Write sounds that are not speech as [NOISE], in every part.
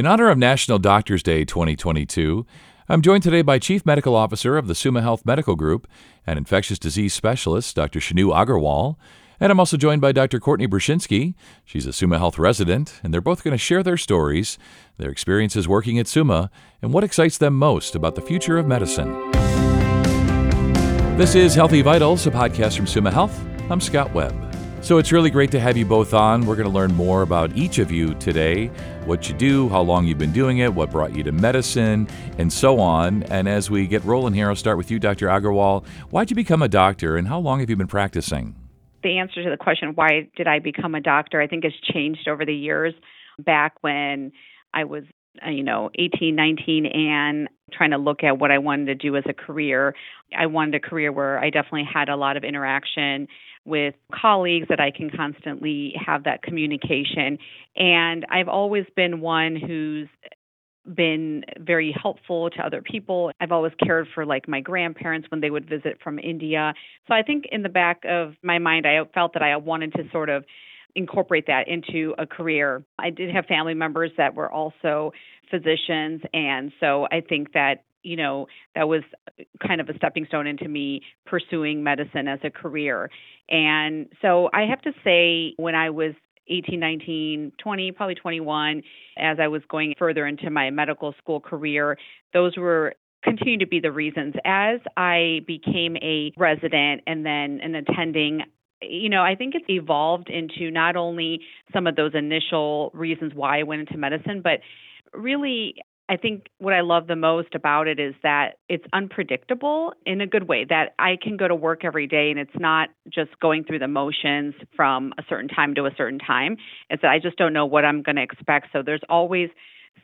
In honor of National Doctors Day 2022, I'm joined today by Chief Medical Officer of the Summa Health Medical Group and infectious disease specialist, Dr. Shanu Agarwal. And I'm also joined by Dr. Courtney Brzezinski. She's a Summa Health resident, and they're both going to share their stories, their experiences working at Summa, and what excites them most about the future of medicine. This is Healthy Vitals, a podcast from Summa Health. I'm Scott Webb. So it's really great to have you both on. We're going to learn more about each of you today what you do, how long you've been doing it, what brought you to medicine, and so on. And as we get rolling here, I'll start with you, Dr. Agarwal. Why'd you become a doctor, and how long have you been practicing? The answer to the question, why did I become a doctor, I think has changed over the years. Back when I was uh, you know 18 19 and trying to look at what i wanted to do as a career i wanted a career where i definitely had a lot of interaction with colleagues that I can constantly have that communication. And I've always been one who's been very helpful to other people. I've always cared for like my grandparents when they would visit from India. So I think in the back of my mind, I felt that I wanted to sort of incorporate that into a career. I did have family members that were also physicians. And so I think that you know, that was uh, kind of a stepping stone into me pursuing medicine as a career. And so I have to say, when I was 18, 19, 20, probably 21, as I was going further into my medical school career, those were continue to be the reasons. As I became a resident and then an attending, you know, I think it's evolved into not only some of those initial reasons why I went into medicine, but really I think what I love the most about it is that it's unpredictable in a good way, that I can go to work every day and it's not just going through the motions from a certain time to a certain time. It's that I just don't know what I'm going to expect. So there's always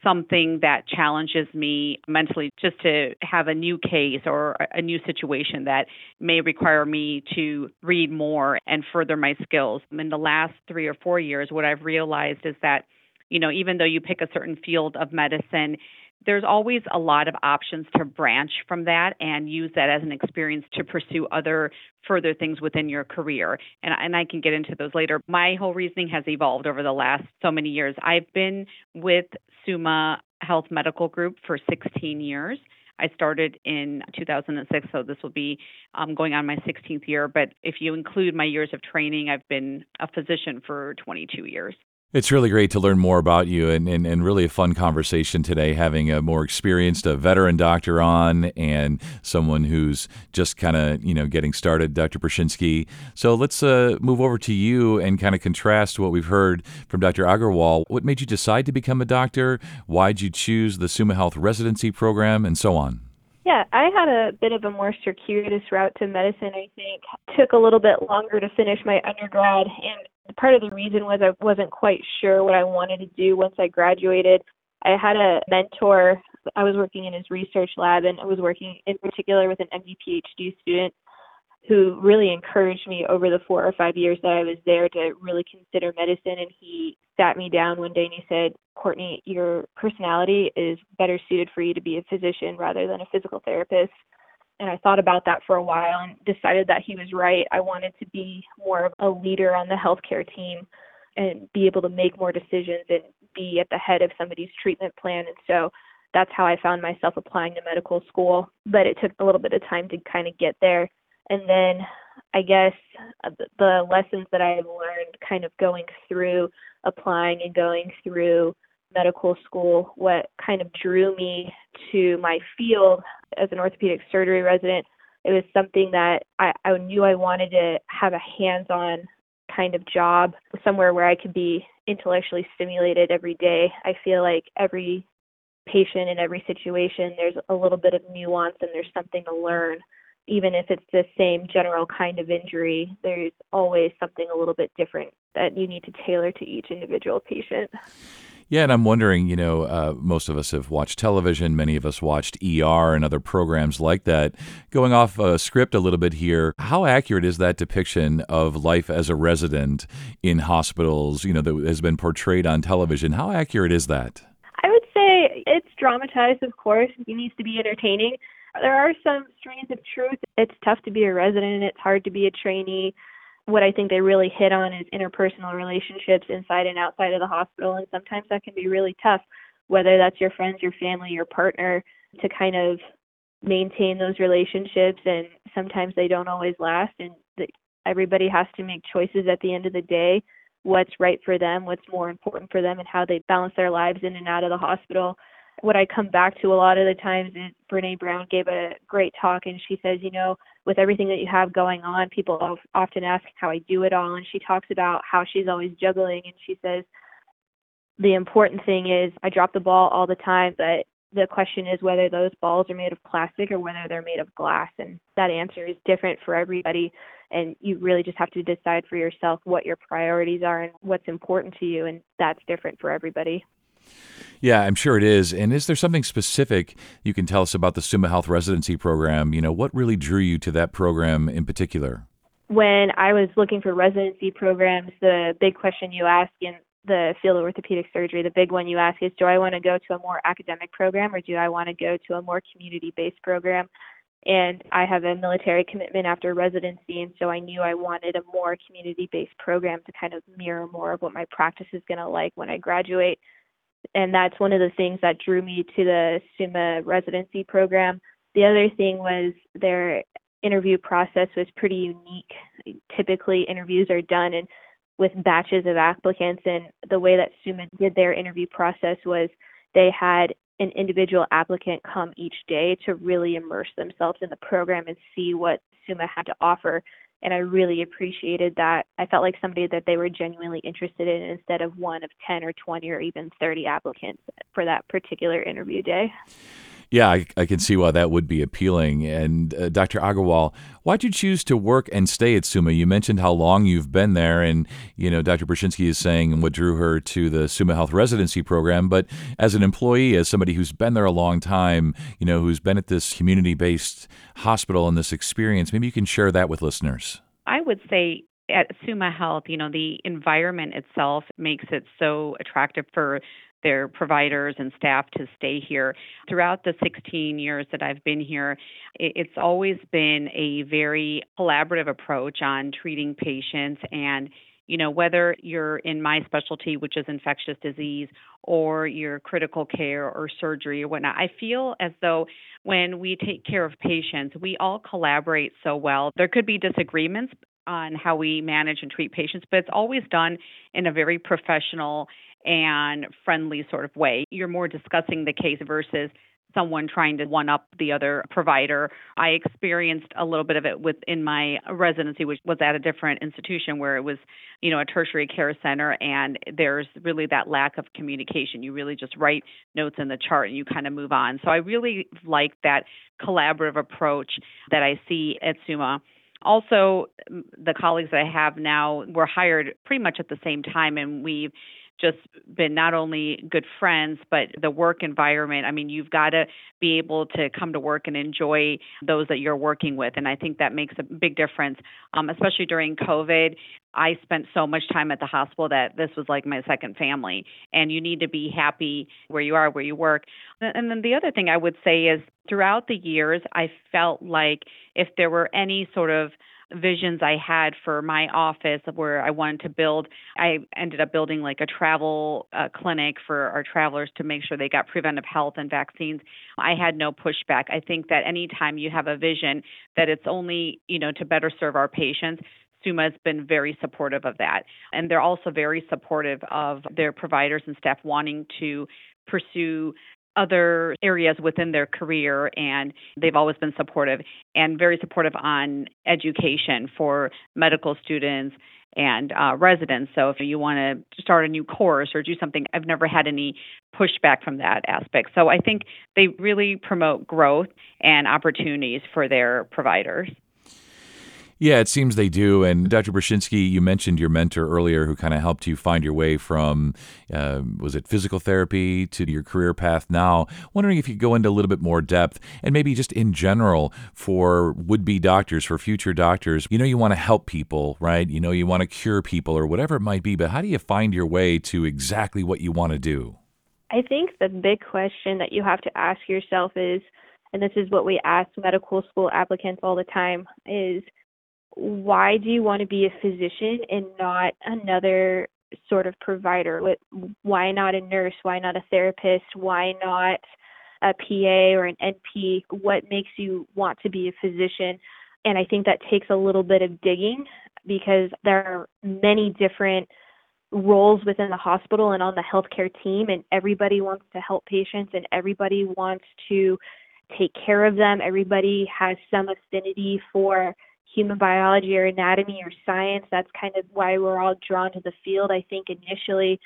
something that challenges me mentally just to have a new case or a new situation that may require me to read more and further my skills. In the last three or four years, what I've realized is that you know, even though you pick a certain field of medicine, there's always a lot of options to branch from that and use that as an experience to pursue other further things within your career. And, and I can get into those later. My whole reasoning has evolved over the last so many years. I've been with Summa Health Medical Group for 16 years. I started in 2006, so this will be um, going on my 16th year. But if you include my years of training, I've been a physician for 22 years. It's really great to learn more about you and, and, and really a fun conversation today, having a more experienced, a veteran doctor on and someone who's just kind of, you know, getting started, Dr. Brzezinski. So let's uh, move over to you and kind of contrast what we've heard from Dr. Agarwal. What made you decide to become a doctor? Why'd you choose the Summa Health residency program and so on? Yeah, I had a bit of a more circuitous route to medicine, I think. Took a little bit longer to finish my undergrad and part of the reason was I wasn't quite sure what I wanted to do once I graduated. I had a mentor. I was working in his research lab, and I was working in particular with an MD PhD student who really encouraged me over the four or five years that I was there to really consider medicine. And he sat me down one day and he said, Courtney, your personality is better suited for you to be a physician rather than a physical therapist and I thought about that for a while and decided that he was right. I wanted to be more of a leader on the healthcare team and be able to make more decisions and be at the head of somebody's treatment plan. And so that's how I found myself applying to medical school. But it took a little bit of time to kind of get there. And then I guess uh, the lessons that I have learned kind of going through applying and going through medical school, what kind of drew me to my field as an orthopedic surgery resident, it was something that I, I knew I wanted to have a hands on kind of job, somewhere where I could be intellectually stimulated every day. I feel like every patient in every situation, there's a little bit of nuance and there's something to learn. Even if it's the same general kind of injury, there's always something a little bit different that you need to tailor to each individual patient. Yeah, and I'm wondering, you know, uh, most of us have watched television. Many of us watched ER and other programs like that. Going off a script a little bit here, how accurate is that depiction of life as a resident in hospitals, you know, that has been portrayed on television? How accurate is that? I would say it's dramatized, of course. It needs to be entertaining. There are some strains of truth. It's tough to be a resident, it's hard to be a trainee what I think they really hit on is interpersonal relationships inside and outside of the hospital, and sometimes that can be really tough. whether that's your friends, your family, your partner, to kind of maintain those relationships. And sometimes they don't always last, and the, everybody has to make choices at the end of the day what's right for them, what's more important for them, and how they balance their lives in and out of the hospital. What I come back to a lot of the times is Brene Brown gave a great talk, and she says, you know, with everything that you have going on, people often ask how I do it all, and she talks about how she's always juggling, and she says, the important thing is I drop the ball all the time, but the question is whether those balls are made of plastic or whether they're made of glass and that answer is different for everybody and you really just have to decide for yourself what your priorities are and what's important to you and that's different for everybody yeah, I'm sure it is. And is there something specific you can tell us about the Summa Health residency program? You know, what really drew you to that program in particular? When I was looking for residency programs, the big question you ask in the field of orthopedic surgery, the big one you ask is, do I want to go to a more academic program or do I want to go to a more community-based program? And I have a military commitment after residency, and so I knew I wanted a more community-based program to kind of mirror more of what my practice is going to like when I graduate. And that's one of the things that drew me to the Summa residency program. The other thing was their interview process was pretty unique. Typically, interviews are done and with batches of applicants. And the way that Summa did their interview process was they had an individual applicant come each day to really immerse themselves in the program and see what Summa had to offer. And I really appreciated that. I felt like somebody that they were genuinely interested in instead of one of 10 or 20 or even 30 applicants for that particular interview day. Yeah, I, I, can see why that would be appealing. And uh, Dr. Agarwal, why'd you choose to work and stay at Summa? You mentioned how long you've been there, and you know Dr. Brzezinski is saying what drew her to the Summa Health residency program. But as an employee, as somebody who's been there a long time, you know, who's been at this community-based hospital and this experience, maybe you can share that with listeners. I would say at Summa Health, you know, the environment itself makes it so attractive for their providers and staff to stay here. Throughout the 16 years that I've been here, it's always been a very collaborative approach on treating patients and you know, whether you're in my specialty, which is infectious disease, or your critical care or surgery or whatnot, I feel as though when we take care of patients, we all collaborate so well. There could be disagreements on how we manage and treat patients, but it's always done in a very professional and friendly sort of way. You're more discussing the case versus someone trying to one up the other provider. I experienced a little bit of it within my residency, which was at a different institution where it was, you know, a tertiary care center, and there's really that lack of communication. You really just write notes in the chart and you kind of move on. So I really like that collaborative approach that I see at Summa also the colleagues that I have now were hired pretty much at the same time and we've just been not only good friends, but the work environment. I mean, you've got to be able to come to work and enjoy those that you're working with. And I think that makes a big difference, um, especially during COVID. I spent so much time at the hospital that this was like my second family. And you need to be happy where you are, where you work. And then the other thing I would say is throughout the years, I felt like if there were any sort of visions I had for my office where I wanted to build. I ended up building like a travel uh, clinic for our travelers to make sure they got preventive health and vaccines. I had no pushback. I think that anytime you have a vision that it's only, you know, to better serve our patients, Summa has been very supportive of that. And they're also very supportive of their providers and staff wanting to pursue other areas within their career and they've always been supportive and very supportive on education for medical students and uh, residents. So if you want to start a new course or do something, I've never had any pushback from that aspect. So I think they really promote growth and opportunities for their providers. Yeah, it seems they do. And Dr. Brzezinski, you mentioned your mentor earlier who kind of helped you find your way from, uh, was it physical therapy to your career path now? Wondering if you go into a little bit more depth and maybe just in general for would be doctors, for future doctors. You know, you want to help people, right? You know, you want to cure people or whatever it might be, but how do you find your way to exactly what you want to do? I think the big question that you have to ask yourself is, and this is what we ask medical school applicants all the time, is why do you want to be a physician and not another sort of provider. Why not a nurse? Why not a therapist? Why not a PA or an NP? What makes you want to be a physician? And I think that takes a little bit of digging because there are many different roles within the hospital and on the healthcare team, and everybody wants to help patients and everybody wants to take care of them. Everybody has some affinity for human biology or anatomy or science. That's kind of why we're all drawn to the field, I think, initially.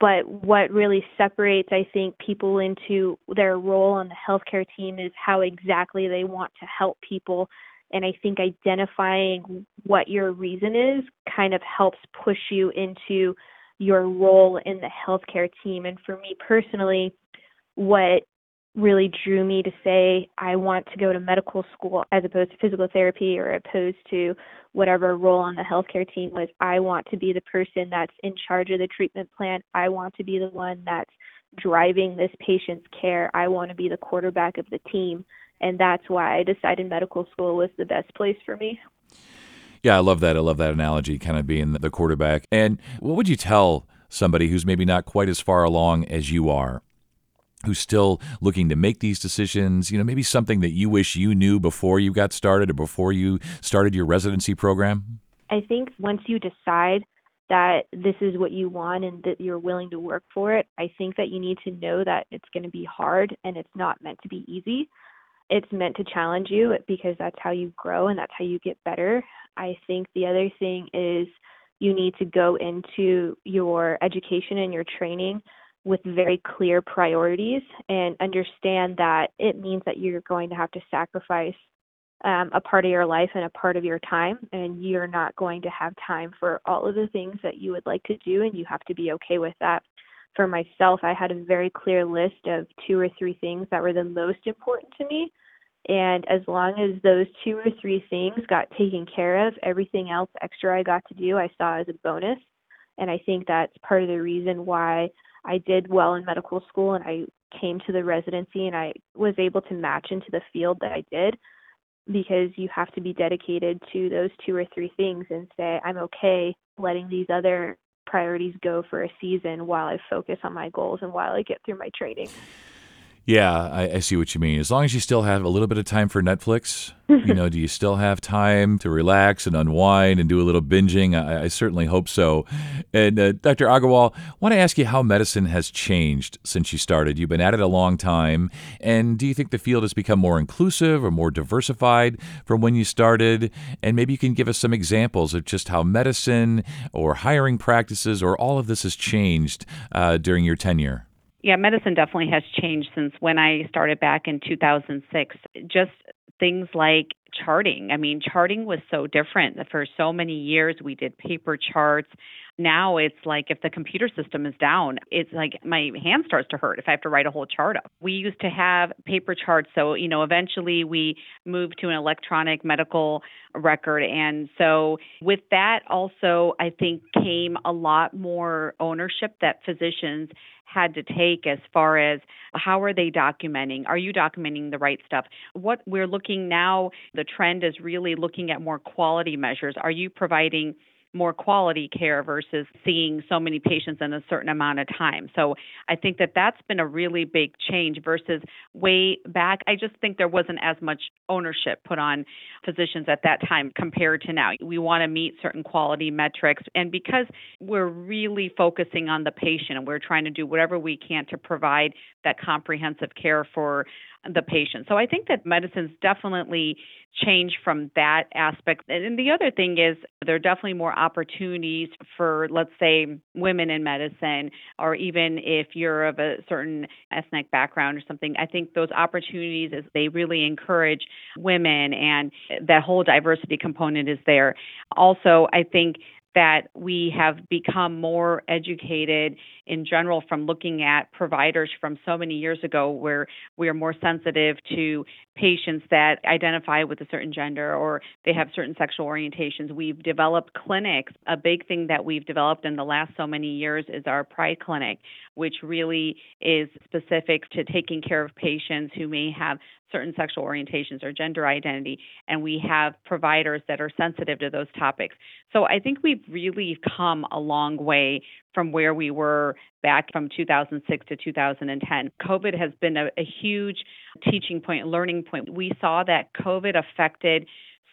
But what really separates, I think, people into their role on the healthcare team is how exactly they want to help people. And I think identifying what your reason is kind of helps push you into your role in the healthcare team. And for me personally, what really drew me to say I want to go to medical school as opposed to physical therapy or opposed to whatever role on the healthcare team was I want to be the person that's in charge of the treatment plan. I want to be the one that's driving this patient's care. I want to be the quarterback of the team. And that's why I decided medical school was the best place for me. Yeah, I love that. I love that analogy, kind of being the quarterback. And what would you tell somebody who's maybe not quite as far along as you are who's still looking to make these decisions, you know, maybe something that you wish you knew before you got started or before you started your residency program? I think once you decide that this is what you want and that you're willing to work for it, I think that you need to know that it's going to be hard and it's not meant to be easy. It's meant to challenge you because that's how you grow and that's how you get better. I think the other thing is you need to go into your education and your training with very clear priorities and understand that it means that you're going to have to sacrifice um, a part of your life and a part of your time, and you're not going to have time for all of the things that you would like to do, and you have to be okay with that. For myself, I had a very clear list of two or three things that were the most important to me. And as long as those two or three things got taken care of, everything else extra I got to do, I saw as a bonus. And I think that's part of the reason why I did well in medical school and I came to the residency and I was able to match into the field that I did because you have to be dedicated to those two or three things and say, I'm okay letting these other priorities go for a season while I focus on my goals and while I get through my training. Yeah, I, I, see what you mean. As long as you still have a little bit of time for Netflix, you know, [LAUGHS] do you still have time to relax and unwind and do a little binging? I, I certainly hope so. And uh, Dr. Agarwal, I want to ask you how medicine has changed since you started. You've been at it a long time, and do you think the field has become more inclusive or more diversified from when you started? And maybe you can give us some examples of just how medicine or hiring practices or all of this has changed uh, during your tenure. Yeah, medicine definitely has changed since when I started back in 2006. Just things like charting. I mean, charting was so different. For so many years, we did paper charts. Now it's like if the computer system is down, it's like my hand starts to hurt if I have to write a whole chart up. We used to have paper charts. So, you know, eventually we moved to an electronic medical record. And so with that also, I think came a lot more ownership that physicians had to take as far as how are they documenting? Are you documenting the right stuff? What we're looking now, the trend is really looking at more quality measures. Are you providing more quality care versus seeing so many patients in a certain amount of time. So I think that that's been a really big change versus way back. I just think there wasn't as much ownership put on physicians at that time compared to now. We want to meet certain quality metrics. And because we're really focusing on the patient and we're trying to do whatever we can to provide that comprehensive care for the patient. So I think that medicine's definitely changed from that aspect. And the other thing is there are definitely more opportunities for, let's say, women in medicine, or even if you're of a certain ethnic background or something. I think those opportunities is they really encourage women and that whole diversity component is there. Also, I think that we have become more educated in general from looking at providers from so many years ago where we are more sensitive to patients that identify with a certain gender or they have certain sexual orientations. We've developed clinics. A big thing that we've developed in the last so many years is our Pride Clinic, which really is specific to taking care of patients who may have certain sexual orientations or gender identity. And we have providers that are sensitive to those topics. So I think we've really come a long way from where we were back from 2006 to 2010. COVID has been a, a huge teaching point, learning point. We saw that COVID affected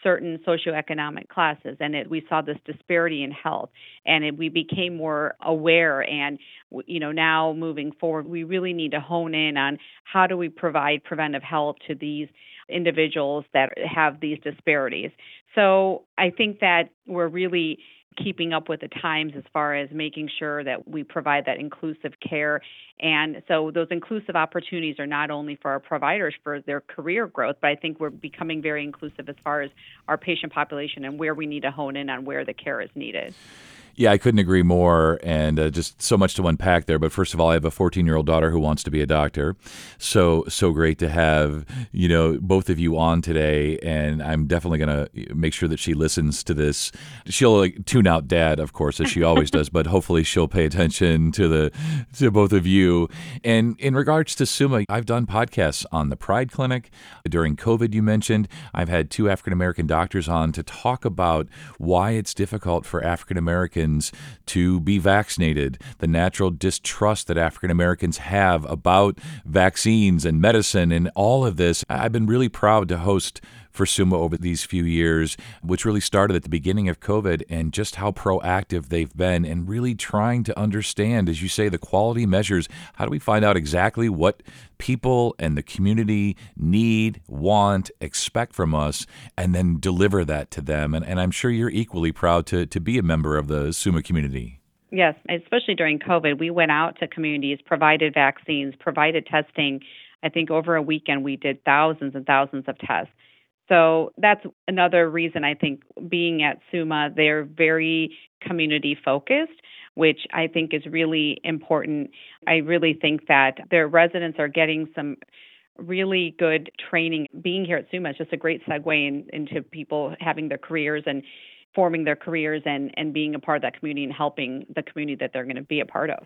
certain socioeconomic classes and it, we saw this disparity in health and it, we became more aware and you know now moving forward we really need to hone in on how do we provide preventive health to these individuals that have these disparities so i think that we're really keeping up with the times as far as making sure that we provide that inclusive care. And so those inclusive opportunities are not only for our providers for their career growth, but I think we're becoming very inclusive as far as our patient population and where we need to hone in on where the care is needed. Yeah, I couldn't agree more, and uh, just so much to unpack there. But first of all, I have a 14 year old daughter who wants to be a doctor, so so great to have you know both of you on today, and I'm definitely gonna make sure that she listens to this. She'll like, tune out Dad, of course, as she always does, but hopefully she'll pay attention to the to both of you. And in regards to Summa, I've done podcasts on the Pride Clinic during COVID. You mentioned I've had two African American doctors on to talk about why it's difficult for African Americans Americans to be vaccinated, the natural distrust that African Americans have about vaccines and medicine and all of this. I've been really proud to host for Summa over these few years, which really started at the beginning of COVID, and just how proactive they've been and really trying to understand, as you say, the quality measures. How do we find out exactly what people and the community need, want, expect from us, and then deliver that to them? And, and I'm sure you're equally proud to, to be a member of the Summa community. Yes, especially during COVID, we went out to communities, provided vaccines, provided testing. I think over a weekend we did thousands and thousands of tests. So that's another reason I think being at Summa, they're very community focused, which I think is really important. I really think that their residents are getting some really good training. Being here at Summa is just a great segue in, into people having their careers and forming their careers and, and being a part of that community and helping the community that they're going to be a part of.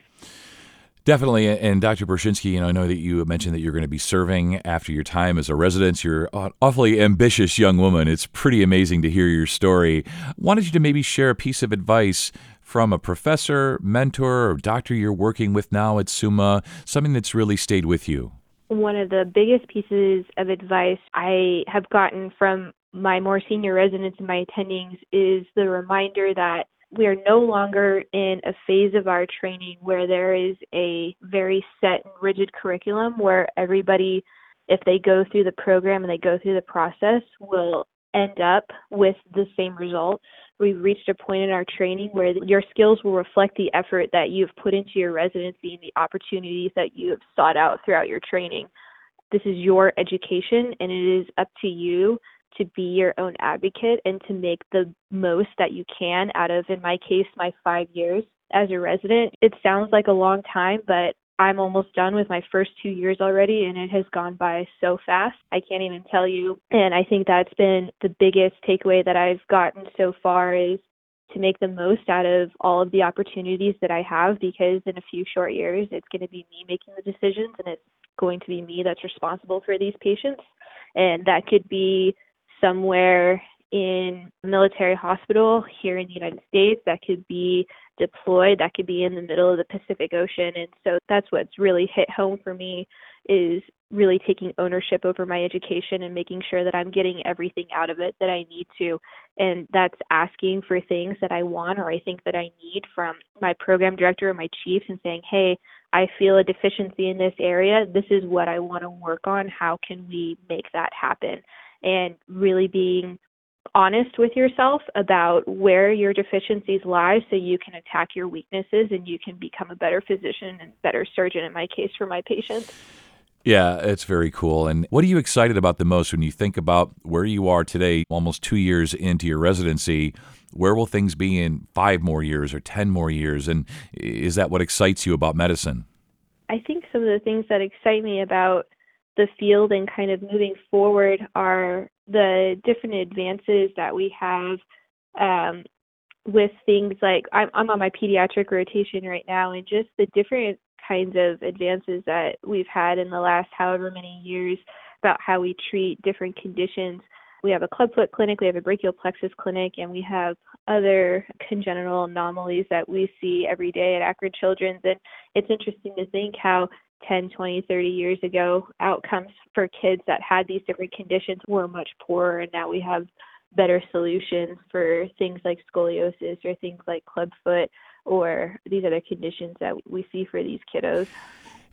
Definitely. And Dr. Brzezinski, you know, I know that you mentioned that you're going to be serving after your time as a resident. You're an awfully ambitious young woman. It's pretty amazing to hear your story. Wanted you to maybe share a piece of advice from a professor, mentor, or doctor you're working with now at Summa, something that's really stayed with you. One of the biggest pieces of advice I have gotten from my more senior residents and my attendings is the reminder that we are no longer in a phase of our training where there is a very set and rigid curriculum where everybody, if they go through the program and they go through the process, will end up with the same result. We've reached a point in our training where your skills will reflect the effort that you've put into your residency and the opportunities that you have sought out throughout your training. This is your education, and it is up to you to be your own advocate and to make the most that you can out of, in my case, my five years as a resident. It sounds like a long time, but I'm almost done with my first two years already, and it has gone by so fast. I can't even tell you. And I think that's been the biggest takeaway that I've gotten so far is to make the most out of all of the opportunities that I have because in a few short years, it's going to be me making the decisions and it's going to be me that's responsible for these patients. And that could be somewhere in a military hospital here in the United States that could be deployed, that could be in the middle of the Pacific Ocean. And so that's what's really hit home for me is really taking ownership over my education and making sure that I'm getting everything out of it that I need to. And that's asking for things that I want or I think that I need from my program director or my chiefs and saying, hey, I feel a deficiency in this area. This is what I want to work on. How can we make that happen? And really being honest with yourself about where your deficiencies lie so you can attack your weaknesses and you can become a better physician and better surgeon in my case for my patients. Yeah, it's very cool. And what are you excited about the most when you think about where you are today, almost two years into your residency? Where will things be in five more years or 10 more years? And is that what excites you about medicine? I think some of the things that excite me about the field and kind of moving forward are the different advances that we have um, with things like I'm, I'm on my pediatric rotation right now, and just the different kinds of advances that we've had in the last however many years about how we treat different conditions. We have a clubfoot clinic, we have a brachial plexus clinic, and we have other congenital anomalies that we see every day at Akron Children's. And it's interesting to think how 10, 20, 30 years ago, outcomes for kids that had these different conditions were much poorer, and now we have better solutions for things like scoliosis or things like clubfoot or these other conditions that we see for these kiddos.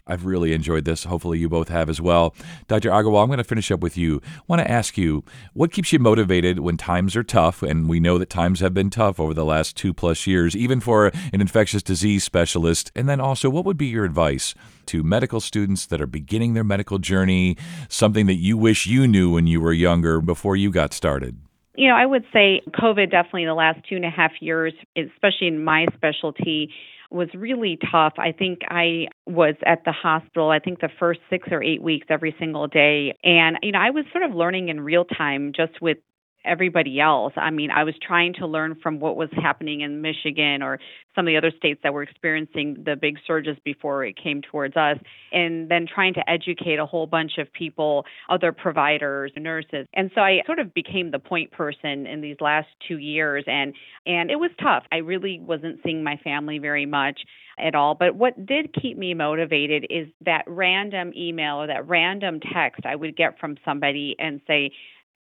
I've really enjoyed this. Hopefully, you both have as well. Dr. Agarwal, I'm going to finish up with you. I want to ask you what keeps you motivated when times are tough? And we know that times have been tough over the last two plus years, even for an infectious disease specialist. And then also, what would be your advice to medical students that are beginning their medical journey, something that you wish you knew when you were younger before you got started? You know, I would say COVID definitely in the last two and a half years, especially in my specialty, was really tough. I think I was at the hospital, I think the first six or eight weeks every single day. And, you know, I was sort of learning in real time just with everybody else. I mean, I was trying to learn from what was happening in Michigan or some of the other states that were experiencing the big surges before it came towards us, and then trying to educate a whole bunch of people, other providers, nurses. And so I sort of became the point person in these last 2 years and and it was tough. I really wasn't seeing my family very much at all. But what did keep me motivated is that random email or that random text I would get from somebody and say,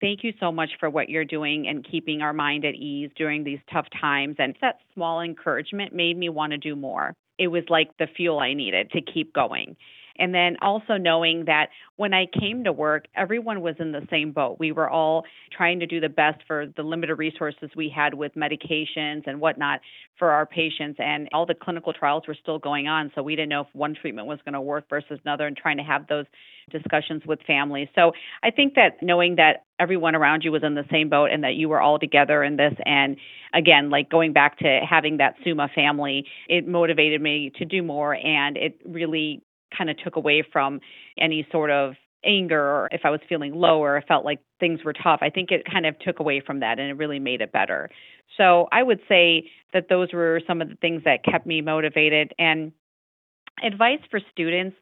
Thank you so much for what you're doing and keeping our mind at ease during these tough times. And that small encouragement made me want to do more. It was like the fuel I needed to keep going. And then also knowing that when I came to work, everyone was in the same boat. We were all trying to do the best for the limited resources we had with medications and whatnot for our patients. And all the clinical trials were still going on. So we didn't know if one treatment was going to work versus another and trying to have those discussions with families. So I think that knowing that everyone around you was in the same boat and that you were all together in this and again like going back to having that summa family it motivated me to do more and it really kind of took away from any sort of anger or if I was feeling low or I felt like things were tough. I think it kind of took away from that and it really made it better. So I would say that those were some of the things that kept me motivated. And advice for students,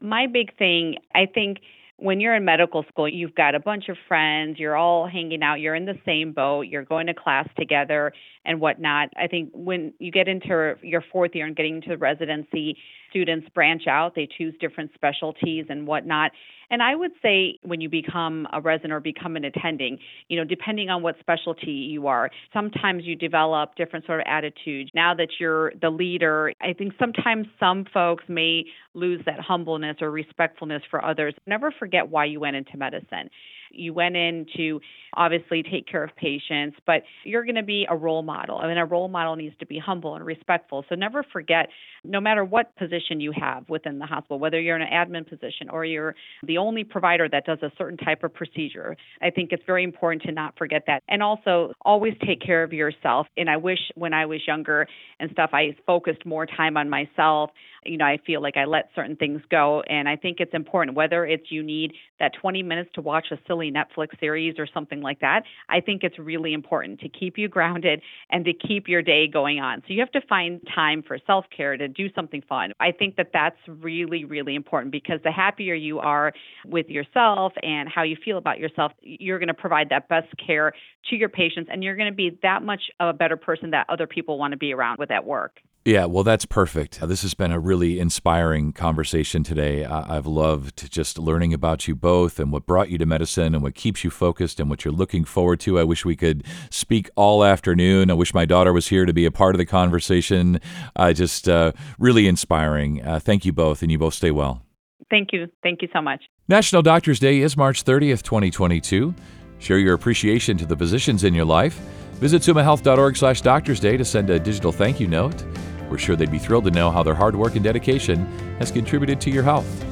my big thing, I think when you're in medical school, you've got a bunch of friends, you're all hanging out, you're in the same boat, you're going to class together and whatnot. I think when you get into your fourth year and getting into residency, students branch out, they choose different specialties and whatnot. And I would say when you become a resident or become an attending, you know, depending on what specialty you are, sometimes you develop different sort of attitudes. Now that you're the leader, I think sometimes some folks may lose that humbleness or respectfulness for others. Never forget why you went into medicine. You went in to obviously take care of patients, but you're going to be a role model. I mean, a role model needs to be humble and respectful. So never forget, no matter what position you have within the hospital, whether you're in an admin position or you're the only provider that does a certain type of procedure, I think it's very important to not forget that. And also, always take care of yourself. And I wish when I was younger and stuff, I focused more time on myself. You know, I feel like I let certain things go. And I think it's important, whether it's you need that 20 minutes to watch a silly Netflix series or something like that, I think it's really important to keep you grounded and to keep your day going on. So you have to find time for self care to do something fun. I think that that's really, really important because the happier you are with yourself and how you feel about yourself, you're going to provide that best care to your patients and you're going to be that much of a better person that other people want to be around with at work. Yeah, well, that's perfect. This has been a really inspiring conversation today. I've loved just learning about you both and what brought you to medicine and what keeps you focused and what you're looking forward to. I wish we could speak all afternoon. I wish my daughter was here to be a part of the conversation. Uh, just uh, really inspiring. Uh, thank you both, and you both stay well. Thank you. Thank you so much. National Doctors Day is March 30th, 2022. Share your appreciation to the physicians in your life. Visit summahealth.org slash doctors day to send a digital thank you note. We're sure they'd be thrilled to know how their hard work and dedication has contributed to your health.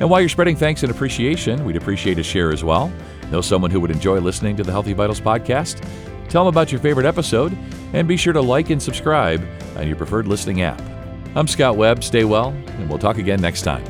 And while you're spreading thanks and appreciation, we'd appreciate a share as well. Know someone who would enjoy listening to the Healthy Vitals podcast? Tell them about your favorite episode, and be sure to like and subscribe on your preferred listening app. I'm Scott Webb. Stay well, and we'll talk again next time.